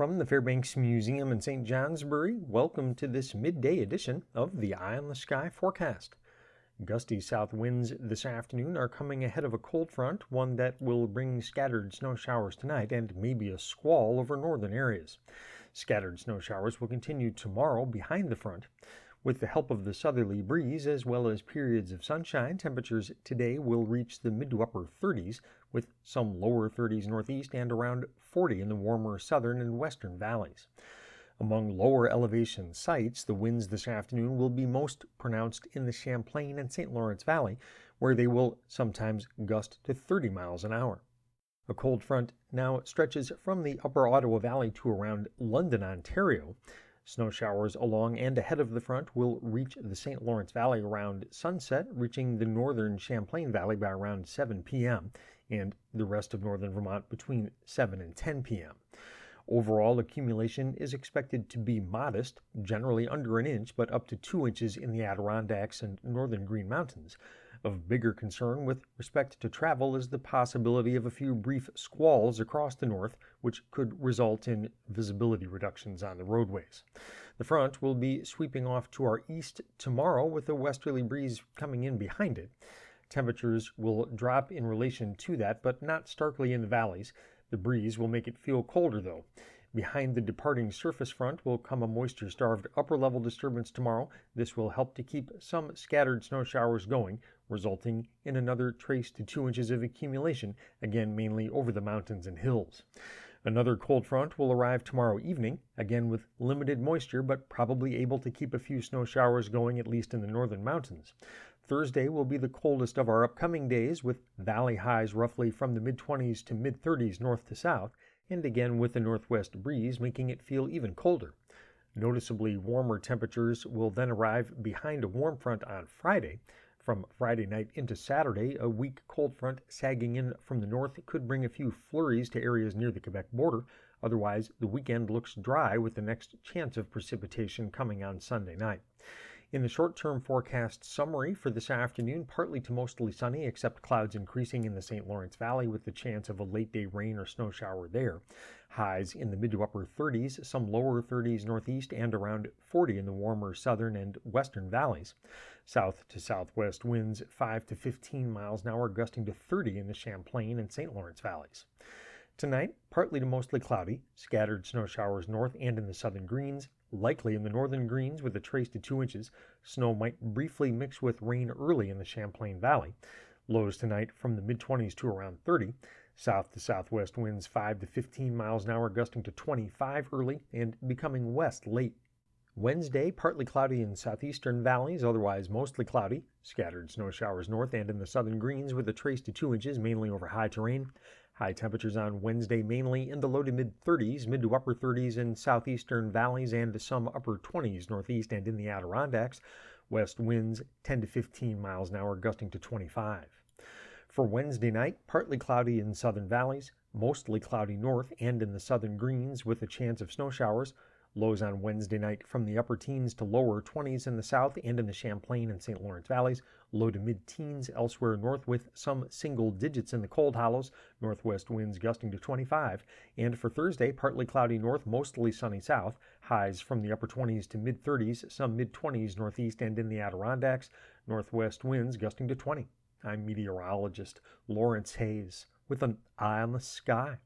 From the Fairbanks Museum in St. Johnsbury, welcome to this midday edition of the Eye on the Sky forecast. Gusty south winds this afternoon are coming ahead of a cold front, one that will bring scattered snow showers tonight and maybe a squall over northern areas. Scattered snow showers will continue tomorrow behind the front. With the help of the southerly breeze as well as periods of sunshine, temperatures today will reach the mid to upper 30s, with some lower 30s northeast and around 40 in the warmer southern and western valleys. Among lower elevation sites, the winds this afternoon will be most pronounced in the Champlain and St. Lawrence Valley, where they will sometimes gust to 30 miles an hour. A cold front now stretches from the upper Ottawa Valley to around London, Ontario. Snow showers along and ahead of the front will reach the St. Lawrence Valley around sunset, reaching the northern Champlain Valley by around 7 p.m., and the rest of northern Vermont between 7 and 10 p.m. Overall accumulation is expected to be modest, generally under an inch, but up to two inches in the Adirondacks and northern Green Mountains. Of bigger concern with respect to travel is the possibility of a few brief squalls across the north, which could result in visibility reductions on the roadways. The front will be sweeping off to our east tomorrow with a westerly breeze coming in behind it. Temperatures will drop in relation to that, but not starkly in the valleys. The breeze will make it feel colder though. Behind the departing surface front will come a moisture starved upper level disturbance tomorrow. This will help to keep some scattered snow showers going, resulting in another trace to two inches of accumulation, again mainly over the mountains and hills. Another cold front will arrive tomorrow evening, again with limited moisture, but probably able to keep a few snow showers going at least in the northern mountains. Thursday will be the coldest of our upcoming days, with valley highs roughly from the mid 20s to mid 30s north to south, and again with the northwest breeze making it feel even colder. Noticeably warmer temperatures will then arrive behind a warm front on Friday. From Friday night into Saturday, a weak cold front sagging in from the north could bring a few flurries to areas near the Quebec border. Otherwise, the weekend looks dry with the next chance of precipitation coming on Sunday night. In the short term forecast summary for this afternoon, partly to mostly sunny, except clouds increasing in the St. Lawrence Valley with the chance of a late day rain or snow shower there. Highs in the mid to upper 30s, some lower 30s northeast, and around 40 in the warmer southern and western valleys. South to southwest winds 5 to 15 miles an hour, gusting to 30 in the Champlain and St. Lawrence valleys. Tonight, partly to mostly cloudy, scattered snow showers north and in the southern greens, likely in the northern greens with a trace to 2 inches. Snow might briefly mix with rain early in the Champlain Valley. Lows tonight from the mid 20s to around 30. South to southwest winds 5 to 15 miles an hour, gusting to 25 early and becoming west late. Wednesday, partly cloudy in southeastern valleys, otherwise mostly cloudy. Scattered snow showers north and in the southern greens with a trace to 2 inches, mainly over high terrain. High temperatures on Wednesday mainly in the low to mid 30s, mid to upper 30s in southeastern valleys and some upper 20s northeast and in the Adirondacks. West winds 10 to 15 miles an hour, gusting to 25. For Wednesday night, partly cloudy in southern valleys, mostly cloudy north and in the southern greens with a chance of snow showers. Lows on Wednesday night from the upper teens to lower 20s in the south and in the Champlain and St. Lawrence valleys. Low to mid teens elsewhere north with some single digits in the cold hollows. Northwest winds gusting to 25. And for Thursday, partly cloudy north, mostly sunny south. Highs from the upper 20s to mid 30s, some mid 20s northeast and in the Adirondacks. Northwest winds gusting to 20. I'm meteorologist Lawrence Hayes with an eye on the sky.